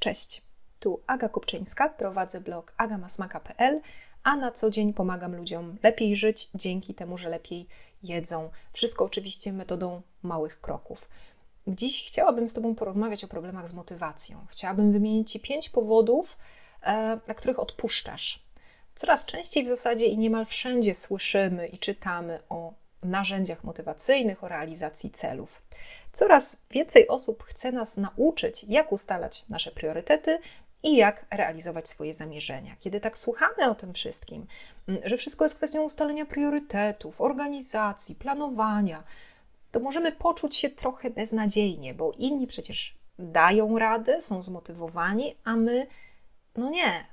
Cześć, tu Aga Kupczyńska, prowadzę blog agamasmaka.pl, a na co dzień pomagam ludziom lepiej żyć dzięki temu, że lepiej jedzą. Wszystko oczywiście metodą małych kroków. Dziś chciałabym z Tobą porozmawiać o problemach z motywacją. Chciałabym wymienić Ci pięć powodów, e, na których odpuszczasz. Coraz częściej w zasadzie i niemal wszędzie słyszymy i czytamy o narzędziach motywacyjnych, o realizacji celów. Coraz więcej osób chce nas nauczyć, jak ustalać nasze priorytety i jak realizować swoje zamierzenia. Kiedy tak słuchamy o tym wszystkim, mm, że wszystko jest kwestią ustalenia priorytetów, organizacji, planowania, to możemy poczuć się trochę beznadziejnie, bo inni przecież dają radę, są zmotywowani, a my, no nie.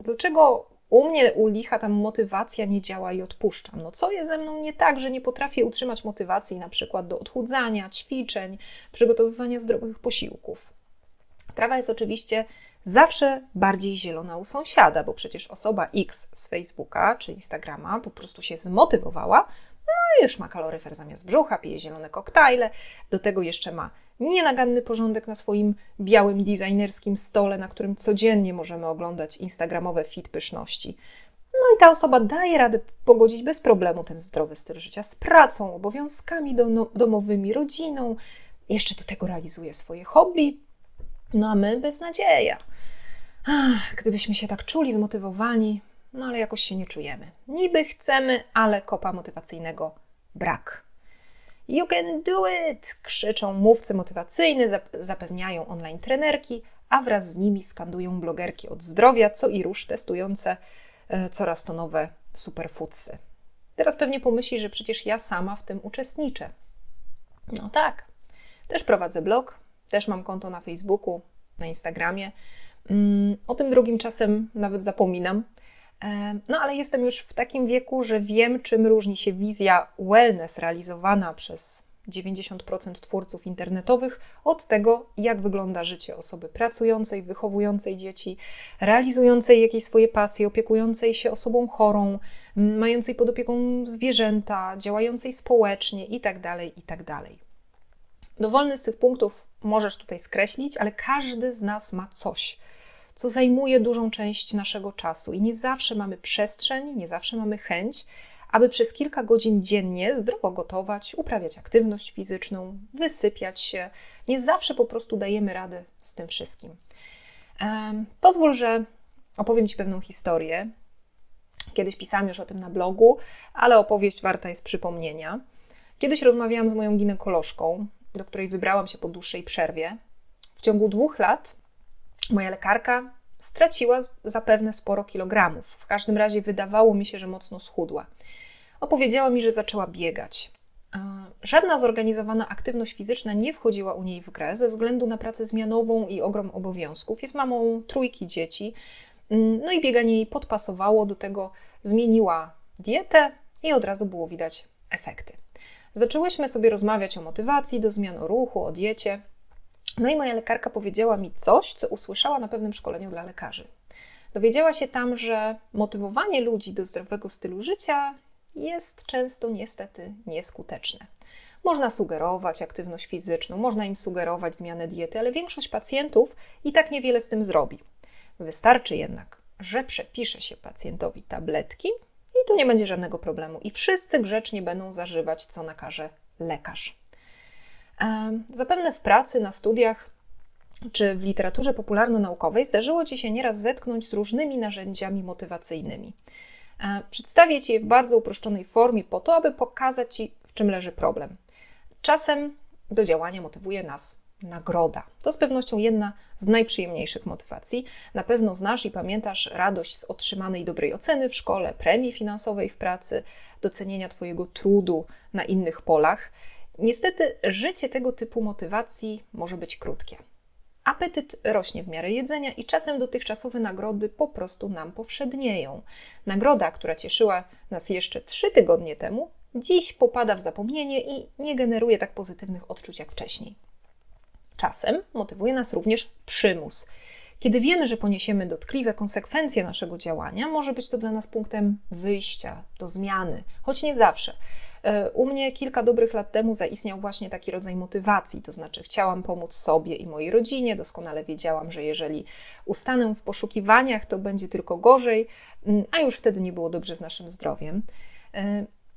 Dlaczego u mnie, u licha, tam motywacja nie działa i odpuszczam. No co jest ze mną nie tak, że nie potrafię utrzymać motywacji na przykład do odchudzania, ćwiczeń, przygotowywania zdrowych posiłków? Trawa jest oczywiście zawsze bardziej zielona u sąsiada, bo przecież osoba X z Facebooka czy Instagrama po prostu się zmotywowała, no już ma kaloryfer zamiast brzucha, pije zielone koktajle, do tego jeszcze ma nienaganny porządek na swoim białym designerskim stole, na którym codziennie możemy oglądać instagramowe fit pyszności. No i ta osoba daje radę pogodzić bez problemu ten zdrowy styl życia z pracą, obowiązkami domowymi, rodziną. Jeszcze do tego realizuje swoje hobby. No a my beznadzieja. Ach, gdybyśmy się tak czuli, zmotywowani, no ale jakoś się nie czujemy. Niby chcemy, ale kopa motywacyjnego brak. You can do it! krzyczą mówcy motywacyjni, zapewniają online trenerki, a wraz z nimi skandują blogerki od zdrowia, co i róż testujące e, coraz to nowe superfoodsy. Teraz pewnie pomyśli, że przecież ja sama w tym uczestniczę. No tak. Też prowadzę blog, też mam konto na Facebooku, na Instagramie. Mm, o tym drugim czasem nawet zapominam. No ale jestem już w takim wieku, że wiem, czym różni się wizja wellness realizowana przez 90% twórców internetowych od tego, jak wygląda życie osoby pracującej, wychowującej dzieci, realizującej jakieś swoje pasje, opiekującej się osobą chorą, mającej pod opieką zwierzęta, działającej społecznie itd. Tak itd. Tak Dowolny z tych punktów możesz tutaj skreślić, ale każdy z nas ma coś co zajmuje dużą część naszego czasu i nie zawsze mamy przestrzeń, nie zawsze mamy chęć, aby przez kilka godzin dziennie zdrowo gotować, uprawiać aktywność fizyczną, wysypiać się. Nie zawsze po prostu dajemy radę z tym wszystkim. Pozwól, że opowiem Ci pewną historię. Kiedyś pisałam już o tym na blogu, ale opowieść warta jest przypomnienia. Kiedyś rozmawiałam z moją ginekolożką, do której wybrałam się po dłuższej przerwie. W ciągu dwóch lat Moja lekarka straciła zapewne sporo kilogramów. W każdym razie wydawało mi się, że mocno schudła. Opowiedziała mi, że zaczęła biegać. Żadna zorganizowana aktywność fizyczna nie wchodziła u niej w grę ze względu na pracę zmianową i ogrom obowiązków. Jest mamą trójki dzieci, mm, no i bieganie jej podpasowało, do tego zmieniła dietę i od razu było widać efekty. Zaczęłyśmy sobie rozmawiać o motywacji do zmian, o ruchu, o diecie. No i moja lekarka powiedziała mi coś, co usłyszała na pewnym szkoleniu dla lekarzy. Dowiedziała się tam, że motywowanie ludzi do zdrowego stylu życia jest często niestety nieskuteczne. Można sugerować aktywność fizyczną, można im sugerować zmianę diety, ale większość pacjentów i tak niewiele z tym zrobi. Wystarczy jednak, że przepisze się pacjentowi tabletki i tu nie będzie żadnego problemu, i wszyscy grzecznie będą zażywać, co nakaże lekarz. Zapewne w pracy, na studiach czy w literaturze popularno-naukowej zdarzyło Ci się nieraz zetknąć z różnymi narzędziami motywacyjnymi. Przedstawię Ci je w bardzo uproszczonej formie po to, aby pokazać Ci, w czym leży problem. Czasem do działania motywuje nas nagroda. To z pewnością jedna z najprzyjemniejszych motywacji. Na pewno znasz i pamiętasz radość z otrzymanej dobrej oceny w szkole, premii finansowej w pracy, docenienia Twojego trudu na innych polach. Niestety, życie tego typu motywacji może być krótkie. Apetyt rośnie w miarę jedzenia i czasem dotychczasowe nagrody po prostu nam powszednieją. Nagroda, która cieszyła nas jeszcze trzy tygodnie temu, dziś popada w zapomnienie i nie generuje tak pozytywnych odczuć jak wcześniej. Czasem motywuje nas również przymus. Kiedy wiemy, że poniesiemy dotkliwe konsekwencje naszego działania, może być to dla nas punktem wyjścia do zmiany, choć nie zawsze. E, u mnie kilka dobrych lat temu zaistniał właśnie taki rodzaj motywacji, to znaczy chciałam pomóc sobie i mojej rodzinie. Doskonale wiedziałam, że jeżeli ustanę w poszukiwaniach, to będzie tylko gorzej, mm, a już wtedy nie było dobrze z naszym zdrowiem.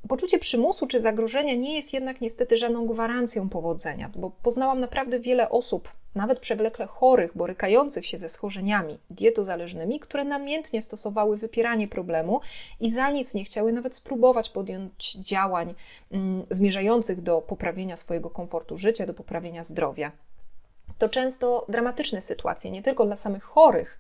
Poczucie przymusu czy zagrożenia nie jest jednak niestety żadną gwarancją powodzenia, bo poznałam naprawdę wiele osób, nawet przewlekle chorych, borykających się ze schorzeniami dietozależnymi, które namiętnie stosowały wypieranie problemu i za nic nie chciały nawet spróbować podjąć działań mm, zmierzających do poprawienia swojego komfortu życia, do poprawienia zdrowia. To często dramatyczne sytuacje, nie tylko dla samych chorych,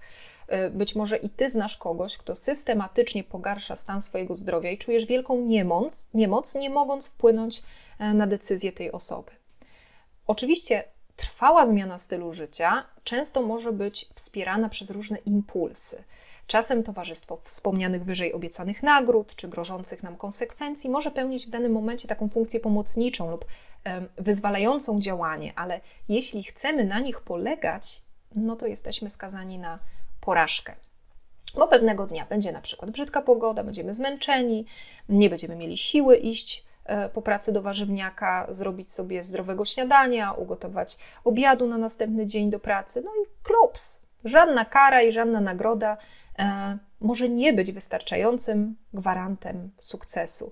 być może i ty znasz kogoś, kto systematycznie pogarsza stan swojego zdrowia i czujesz wielką niemoc, niemoc nie mogąc wpłynąć e, na decyzję tej osoby. Oczywiście trwała zmiana stylu życia często może być wspierana przez różne impulsy. Czasem towarzystwo wspomnianych wyżej obiecanych nagród czy grożących nam konsekwencji może pełnić w danym momencie taką funkcję pomocniczą lub wyzwalającą działanie, ale jeśli chcemy na nich polegać, no to jesteśmy skazani na porażkę. Bo pewnego dnia będzie na przykład brzydka pogoda, będziemy zmęczeni, nie będziemy mieli siły iść e, po pracy do warzywniaka, zrobić sobie zdrowego śniadania, ugotować obiadu na następny dzień do pracy. No i klops. Żadna kara i żadna nagroda e, może nie być wystarczającym gwarantem sukcesu.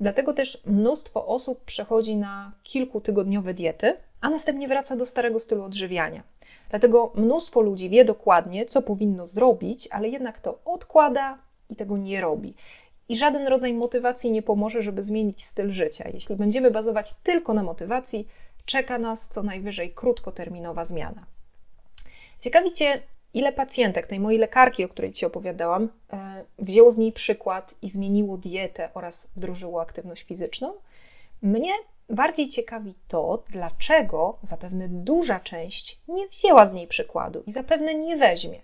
Dlatego też mnóstwo osób przechodzi na kilkutygodniowe diety, a następnie wraca do starego stylu odżywiania. Dlatego mnóstwo ludzi wie dokładnie, co powinno zrobić, ale jednak to odkłada i tego nie robi. I żaden rodzaj motywacji nie pomoże, żeby zmienić styl życia. Jeśli będziemy bazować tylko na motywacji, czeka nas co najwyżej krótkoterminowa zmiana. Ciekawicie, ile pacjentek tej mojej lekarki, o której Ci opowiadałam, e, wzięło z niej przykład i zmieniło dietę oraz wdrożyło aktywność fizyczną? Mnie Bardziej ciekawi to, dlaczego zapewne duża część nie wzięła z niej przykładu i zapewne nie weźmie.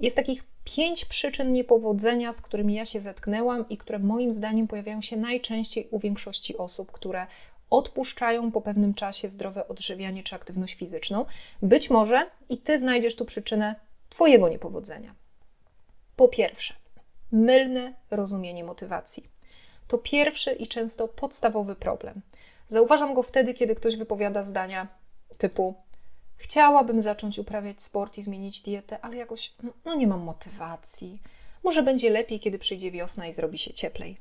Jest takich pięć przyczyn niepowodzenia, z którymi ja się zetknęłam i które moim zdaniem pojawiają się najczęściej u większości osób, które odpuszczają po pewnym czasie zdrowe odżywianie czy aktywność fizyczną. Być może i ty znajdziesz tu przyczynę Twojego niepowodzenia. Po pierwsze, mylne rozumienie motywacji. To pierwszy i często podstawowy problem. Zauważam go wtedy, kiedy ktoś wypowiada zdania typu: Chciałabym zacząć uprawiać sport i zmienić dietę, ale jakoś no, no nie mam motywacji. Może będzie lepiej, kiedy przyjdzie wiosna i zrobi się cieplej.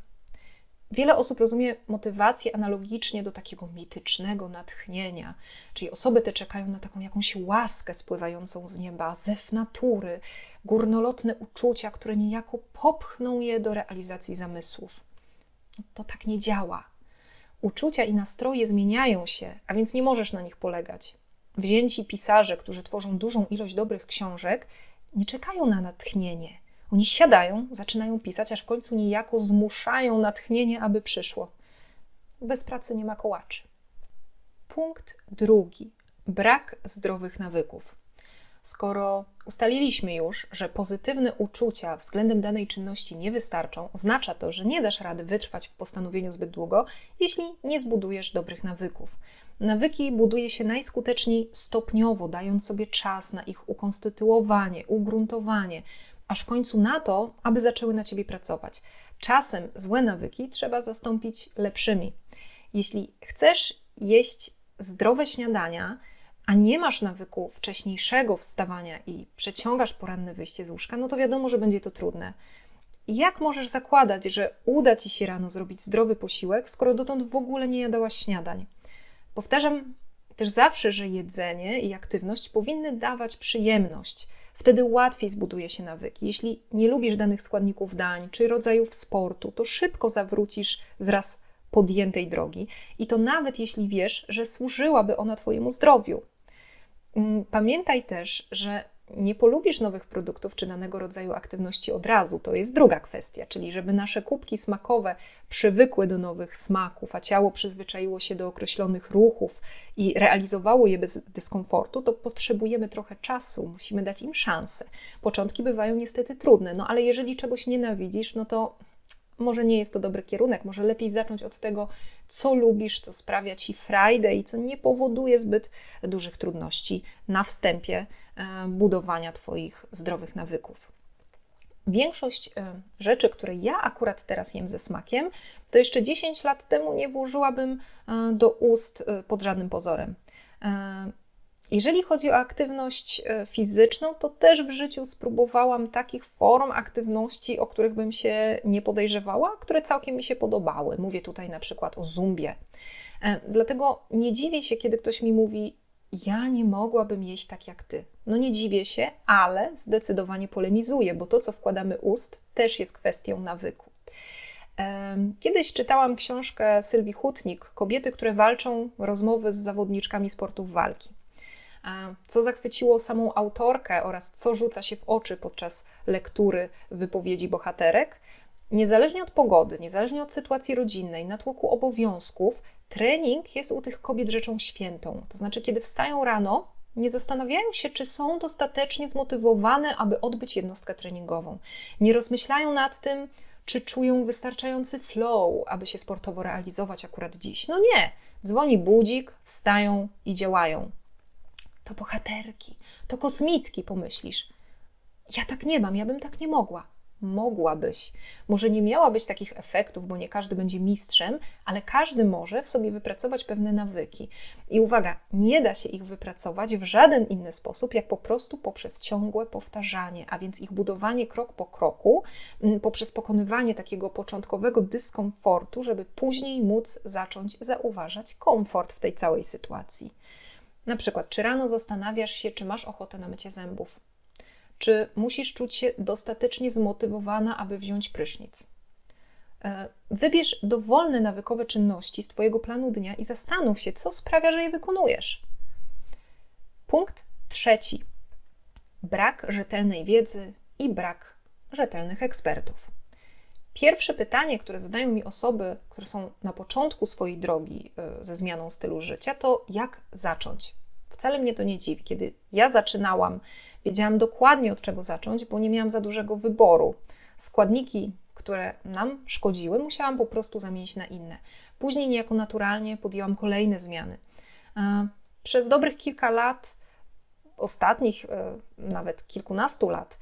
Wiele osób rozumie motywację analogicznie do takiego mitycznego natchnienia, czyli osoby te czekają na taką jakąś łaskę spływającą z nieba, zew natury, górnolotne uczucia, które niejako popchną je do realizacji zamysłów. To tak nie działa. Uczucia i nastroje zmieniają się, a więc nie możesz na nich polegać. Wzięci pisarze, którzy tworzą dużą ilość dobrych książek, nie czekają na natchnienie. Oni siadają, zaczynają pisać, aż w końcu niejako zmuszają natchnienie, aby przyszło. Bez pracy nie ma kołaczy. Punkt drugi. Brak zdrowych nawyków. Skoro ustaliliśmy już, że pozytywne uczucia względem danej czynności nie wystarczą, oznacza to, że nie dasz rady wytrwać w postanowieniu zbyt długo, jeśli nie zbudujesz dobrych nawyków. Nawyki buduje się najskuteczniej stopniowo, dając sobie czas na ich ukonstytuowanie, ugruntowanie, aż w końcu na to, aby zaczęły na ciebie pracować. Czasem złe nawyki trzeba zastąpić lepszymi. Jeśli chcesz jeść zdrowe śniadania, a nie masz nawyku wcześniejszego wstawania i przeciągasz poranne wyjście z łóżka, no to wiadomo, że będzie to trudne. Jak możesz zakładać, że uda ci się rano zrobić zdrowy posiłek, skoro dotąd w ogóle nie jadałaś śniadań? Powtarzam też zawsze, że jedzenie i aktywność powinny dawać przyjemność. Wtedy łatwiej zbuduje się nawyki. Jeśli nie lubisz danych składników dań czy rodzajów sportu, to szybko zawrócisz z raz podjętej drogi i to nawet jeśli wiesz, że służyłaby ona Twojemu zdrowiu. Mm, pamiętaj też, że nie polubisz nowych produktów czy danego rodzaju aktywności od razu. To jest druga kwestia, czyli żeby nasze kubki smakowe przywykły do nowych smaków, a ciało przyzwyczaiło się do określonych ruchów i realizowało je bez dyskomfortu, to potrzebujemy trochę czasu, musimy dać im szansę. Początki bywają niestety trudne, no ale jeżeli czegoś nienawidzisz, no to może nie jest to dobry kierunek, może lepiej zacząć od tego, co lubisz, co sprawia ci frajdę i co nie powoduje zbyt dużych trudności na wstępie e, budowania Twoich zdrowych nawyków. większość rzeczy, które ja akurat teraz jem ze smakiem, to jeszcze 10 lat temu nie włożyłabym do ust pod żadnym pozorem. Jeżeli chodzi o aktywność e, fizyczną, to też w życiu spróbowałam takich form aktywności, o których bym się nie podejrzewała, które całkiem mi się podobały. Mówię tutaj na przykład o zumbie. E, dlatego nie dziwię się, kiedy ktoś mi mówi: Ja nie mogłabym jeść tak jak ty. No nie dziwię się, ale zdecydowanie polemizuję, bo to, co wkładamy ust, też jest kwestią nawyku. Kiedyś czytałam książkę Sylwii Hutnik, Kobiety, które walczą, rozmowy z zawodniczkami sportów walki co zachwyciło samą autorkę oraz co rzuca się w oczy podczas lektury wypowiedzi bohaterek. Niezależnie od pogody, niezależnie od sytuacji rodzinnej, natłoku obowiązków, trening jest u tych kobiet rzeczą świętą. To znaczy, kiedy wstają rano, nie zastanawiają się, czy są dostatecznie zmotywowane, aby odbyć jednostkę treningową. Nie rozmyślają nad tym, czy czują wystarczający flow, aby się sportowo realizować akurat dziś. No nie. Dzwoni budzik, wstają i działają to bohaterki, to kosmitki, pomyślisz. Ja tak nie mam, ja bym tak nie mogła. Mogłabyś. Może nie miałabyś takich efektów, bo nie każdy będzie mistrzem, ale każdy może w sobie wypracować pewne nawyki. I uwaga, nie da się ich wypracować w żaden inny sposób, jak po prostu poprzez ciągłe powtarzanie, a więc ich budowanie krok po kroku, mm, poprzez pokonywanie takiego początkowego dyskomfortu, żeby później móc zacząć zauważać komfort w tej całej sytuacji. Na przykład, czy rano zastanawiasz się, czy masz ochotę na mycie zębów? Czy musisz czuć się dostatecznie zmotywowana, aby wziąć prysznic? E, wybierz dowolne nawykowe czynności z Twojego planu dnia i zastanów się, co sprawia, że je wykonujesz. Punkt trzeci. Brak rzetelnej wiedzy i brak rzetelnych ekspertów. Pierwsze pytanie, które zadają mi osoby, które są na początku swojej drogi e, ze zmianą stylu życia, to jak zacząć? Wcale mnie to nie dziwi. Kiedy ja zaczynałam, wiedziałam dokładnie od czego zacząć, bo nie miałam za dużego wyboru. Składniki, które nam szkodziły, musiałam po prostu zamienić na inne. Później niejako naturalnie podjęłam kolejne zmiany. E, przez dobrych kilka lat, ostatnich e, nawet kilkunastu lat,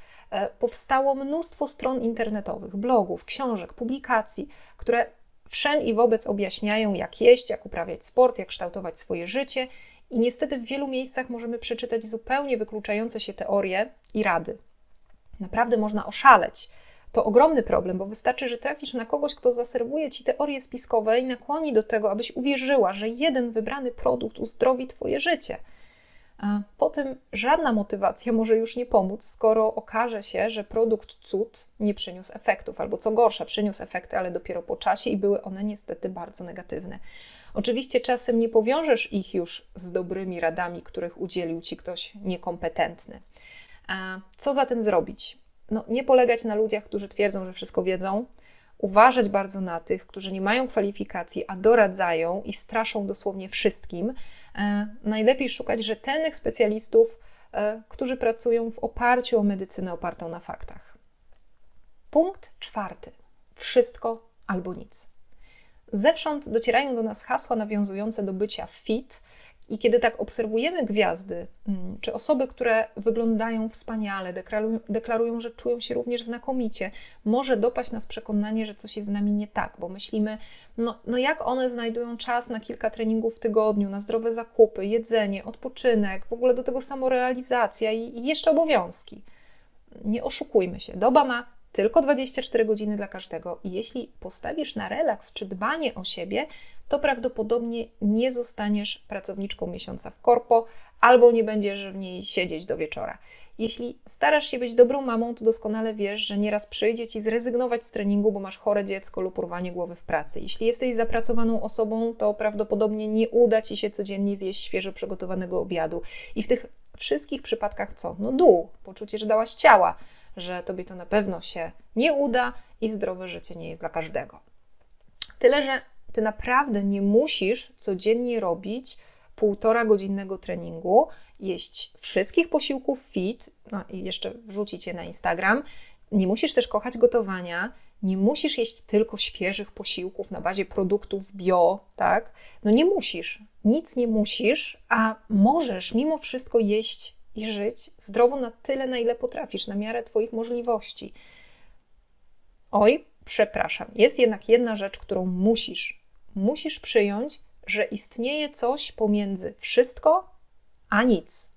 powstało mnóstwo stron internetowych, blogów, książek, publikacji, które wszem i wobec objaśniają, jak jeść, jak uprawiać sport, jak kształtować swoje życie. I niestety w wielu miejscach możemy przeczytać zupełnie wykluczające się teorie i rady. Naprawdę można oszaleć. To ogromny problem, bo wystarczy, że trafisz na kogoś, kto zaserwuje ci teorie spiskowe i nakłoni do tego, abyś uwierzyła, że jeden wybrany produkt uzdrowi Twoje życie – a potem żadna motywacja może już nie pomóc, skoro okaże się, że produkt cud nie przyniósł efektów, albo co gorsza, przyniósł efekty, ale dopiero po czasie i były one niestety bardzo negatywne. Oczywiście czasem nie powiążesz ich już z dobrymi radami, których udzielił ci ktoś niekompetentny. A co zatem zrobić? No, nie polegać na ludziach, którzy twierdzą, że wszystko wiedzą, uważać bardzo na tych, którzy nie mają kwalifikacji, a doradzają i straszą dosłownie wszystkim, najlepiej szukać rzetelnych specjalistów, e, którzy pracują w oparciu o medycynę opartą na faktach. Punkt czwarty. Wszystko albo nic. Zewsząd docierają do nas hasła nawiązujące do bycia fit, i kiedy tak obserwujemy gwiazdy, mm, czy osoby, które wyglądają wspaniale, deklarują, deklarują, że czują się również znakomicie, może dopaść nas przekonanie, że coś jest z nami nie tak, bo myślimy, no, no jak one znajdują czas na kilka treningów w tygodniu, na zdrowe zakupy, jedzenie, odpoczynek, w ogóle do tego samorealizacja i, i jeszcze obowiązki. Nie oszukujmy się, doba ma tylko 24 godziny dla każdego i jeśli postawisz na relaks czy dbanie o siebie, to prawdopodobnie nie zostaniesz pracowniczką miesiąca w korpo albo nie będziesz w niej siedzieć do wieczora. Jeśli starasz się być dobrą mamą, to doskonale wiesz, że nieraz przyjdzie ci zrezygnować z treningu, bo masz chore dziecko lub urwanie głowy w pracy. Jeśli jesteś zapracowaną osobą, to prawdopodobnie nie uda ci się codziennie zjeść świeżo przygotowanego obiadu. I w tych wszystkich przypadkach co? No dół, poczucie, że dałaś ciała, że tobie to na pewno się nie uda i zdrowe życie nie jest dla każdego. Tyle, że ty naprawdę nie musisz codziennie robić półtora godzinnego treningu, jeść wszystkich posiłków fit, no i jeszcze wrzucić je na Instagram. Nie musisz też kochać gotowania, nie musisz jeść tylko świeżych posiłków na bazie produktów bio, tak? No nie musisz, nic nie musisz, a możesz mimo wszystko jeść i żyć zdrowo na tyle, na ile potrafisz, na miarę Twoich możliwości. Oj, przepraszam, jest jednak jedna rzecz, którą musisz. Musisz przyjąć, że istnieje coś pomiędzy wszystko a nic.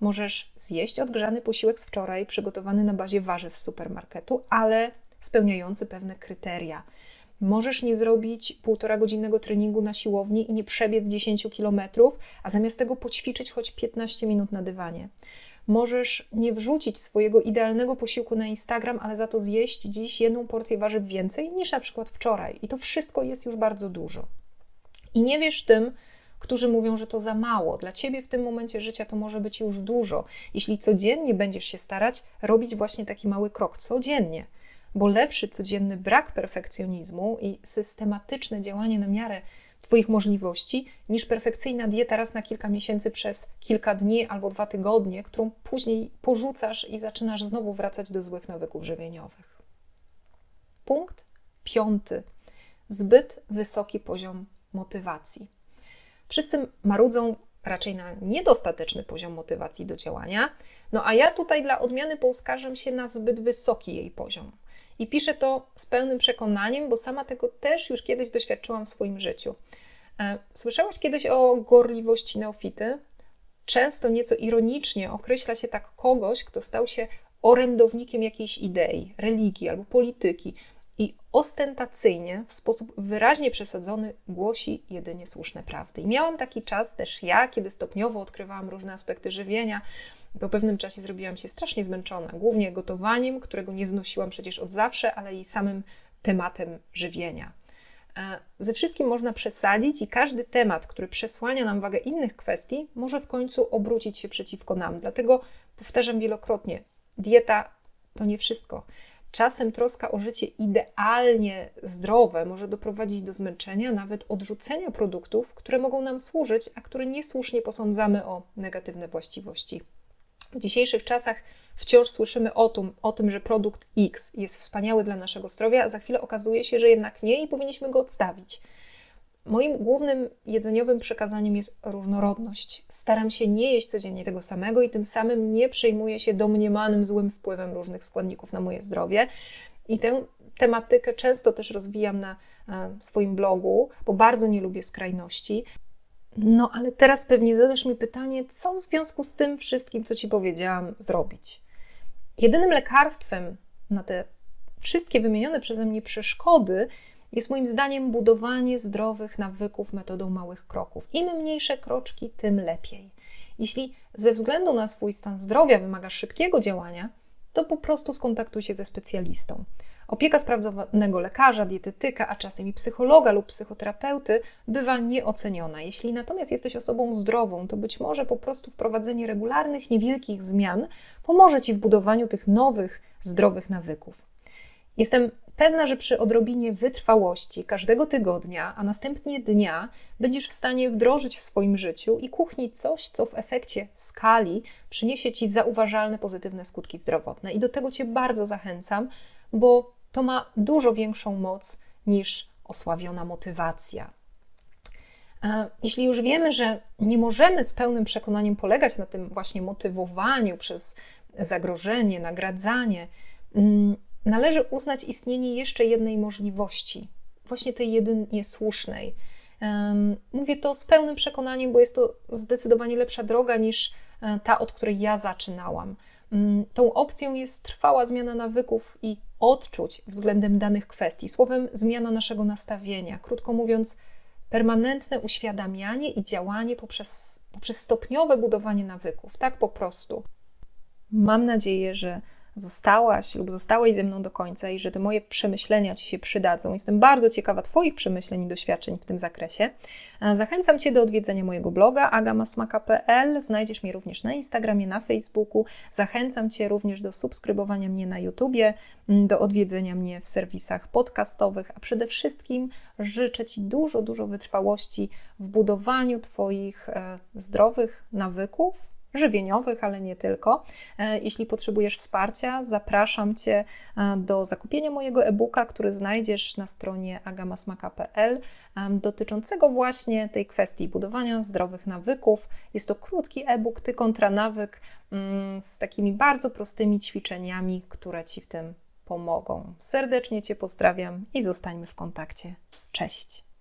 Możesz zjeść odgrzany posiłek z wczoraj, przygotowany na bazie warzyw z supermarketu, ale spełniający pewne kryteria. Możesz nie zrobić półtora godzinnego treningu na siłowni i nie przebiec 10 kilometrów, a zamiast tego poćwiczyć choć 15 minut na dywanie. Możesz nie wrzucić swojego idealnego posiłku na Instagram, ale za to zjeść dziś jedną porcję warzyw więcej niż na przykład wczoraj. I to wszystko jest już bardzo dużo. I nie wiesz tym, którzy mówią, że to za mało. Dla ciebie w tym momencie życia to może być już dużo. Jeśli codziennie będziesz się starać robić właśnie taki mały krok, codziennie, bo lepszy codzienny brak perfekcjonizmu i systematyczne działanie na miarę Twoich możliwości, niż perfekcyjna dieta raz na kilka miesięcy przez kilka dni albo dwa tygodnie, którą później porzucasz i zaczynasz znowu wracać do złych nawyków żywieniowych. Punkt piąty. Zbyt wysoki poziom motywacji. Wszyscy marudzą raczej na niedostateczny poziom motywacji do działania, no a ja tutaj dla odmiany poskarżam się na zbyt wysoki jej poziom. I piszę to z pełnym przekonaniem, bo sama tego też już kiedyś doświadczyłam w swoim życiu. E, słyszałaś kiedyś o gorliwości neofity? Często nieco ironicznie określa się tak kogoś, kto stał się orędownikiem jakiejś idei, religii albo polityki i ostentacyjnie, w sposób wyraźnie przesadzony, głosi jedynie słuszne prawdy. I miałam taki czas też ja, kiedy stopniowo odkrywałam różne aspekty żywienia, po pewnym czasie zrobiłam się strasznie zmęczona, głównie gotowaniem, którego nie znosiłam przecież od zawsze, ale i samym tematem żywienia. E, ze wszystkim można przesadzić i każdy temat, który przesłania nam wagę innych kwestii, może w końcu obrócić się przeciwko nam. Dlatego powtarzam wielokrotnie: dieta to nie wszystko. Czasem troska o życie idealnie zdrowe może doprowadzić do zmęczenia, nawet odrzucenia produktów, które mogą nam służyć, a które niesłusznie posądzamy o negatywne właściwości. W dzisiejszych czasach wciąż słyszymy o tym, o tym, że produkt X jest wspaniały dla naszego zdrowia, a za chwilę okazuje się, że jednak nie i powinniśmy go odstawić. Moim głównym jedzeniowym przekazaniem jest różnorodność. Staram się nie jeść codziennie tego samego i tym samym nie przejmuję się domniemanym złym wpływem różnych składników na moje zdrowie. I tę tematykę często też rozwijam na e, swoim blogu, bo bardzo nie lubię skrajności. No, ale teraz pewnie zadasz mi pytanie, co w związku z tym wszystkim, co ci powiedziałam, zrobić? Jedynym lekarstwem na te wszystkie wymienione przeze mnie przeszkody jest moim zdaniem budowanie zdrowych nawyków metodą małych kroków. Im mniejsze kroczki, tym lepiej. Jeśli ze względu na swój stan zdrowia wymagasz szybkiego działania, to po prostu skontaktuj się ze specjalistą. Opieka sprawdzonego lekarza, dietetyka, a czasem i psychologa lub psychoterapeuty bywa nieoceniona. Jeśli natomiast jesteś osobą zdrową, to być może po prostu wprowadzenie regularnych, niewielkich zmian pomoże Ci w budowaniu tych nowych, zdrowych nawyków. Jestem pewna, że przy odrobinie wytrwałości każdego tygodnia, a następnie dnia, będziesz w stanie wdrożyć w swoim życiu i kuchni coś, co w efekcie skali przyniesie Ci zauważalne pozytywne skutki zdrowotne. I do tego Cię bardzo zachęcam, bo to ma dużo większą moc niż osławiona motywacja. E, jeśli już wiemy, że nie możemy z pełnym przekonaniem polegać na tym właśnie motywowaniu przez zagrożenie, nagradzanie, mm, należy uznać istnienie jeszcze jednej możliwości, właśnie tej jedynie słusznej. Mówię to z pełnym przekonaniem, bo jest to zdecydowanie lepsza droga niż e, ta, od której ja zaczynałam. Mm, tą opcją jest trwała zmiana nawyków i odczuć względem danych kwestii, słowem zmiana naszego nastawienia. Krótko mówiąc, permanentne uświadamianie i działanie poprzez, poprzez stopniowe budowanie nawyków. Tak po prostu. Mam nadzieję, że zostałaś lub zostałeś ze mną do końca i że te moje przemyślenia Ci się przydadzą. Jestem bardzo ciekawa Twoich przemyśleń i doświadczeń w tym zakresie. Zachęcam Cię do odwiedzenia mojego bloga agamasmaka.pl. Znajdziesz mnie również na Instagramie, na Facebooku. Zachęcam Cię również do subskrybowania mnie na YouTubie, do odwiedzenia mnie w serwisach podcastowych, a przede wszystkim życzę Ci dużo, dużo wytrwałości w budowaniu Twoich e, zdrowych nawyków, żywieniowych, ale nie tylko. E, jeśli potrzebujesz wsparcia, zapraszam Cię e, do zakupienia mojego e-booka, który znajdziesz na stronie agamasmaka.pl e, dotyczącego właśnie tej kwestii budowania zdrowych nawyków. Jest to krótki e-book, Ty kontra nawyk mm, z takimi bardzo prostymi ćwiczeniami, które Ci w tym pomogą. Serdecznie Cię pozdrawiam i zostańmy w kontakcie. Cześć!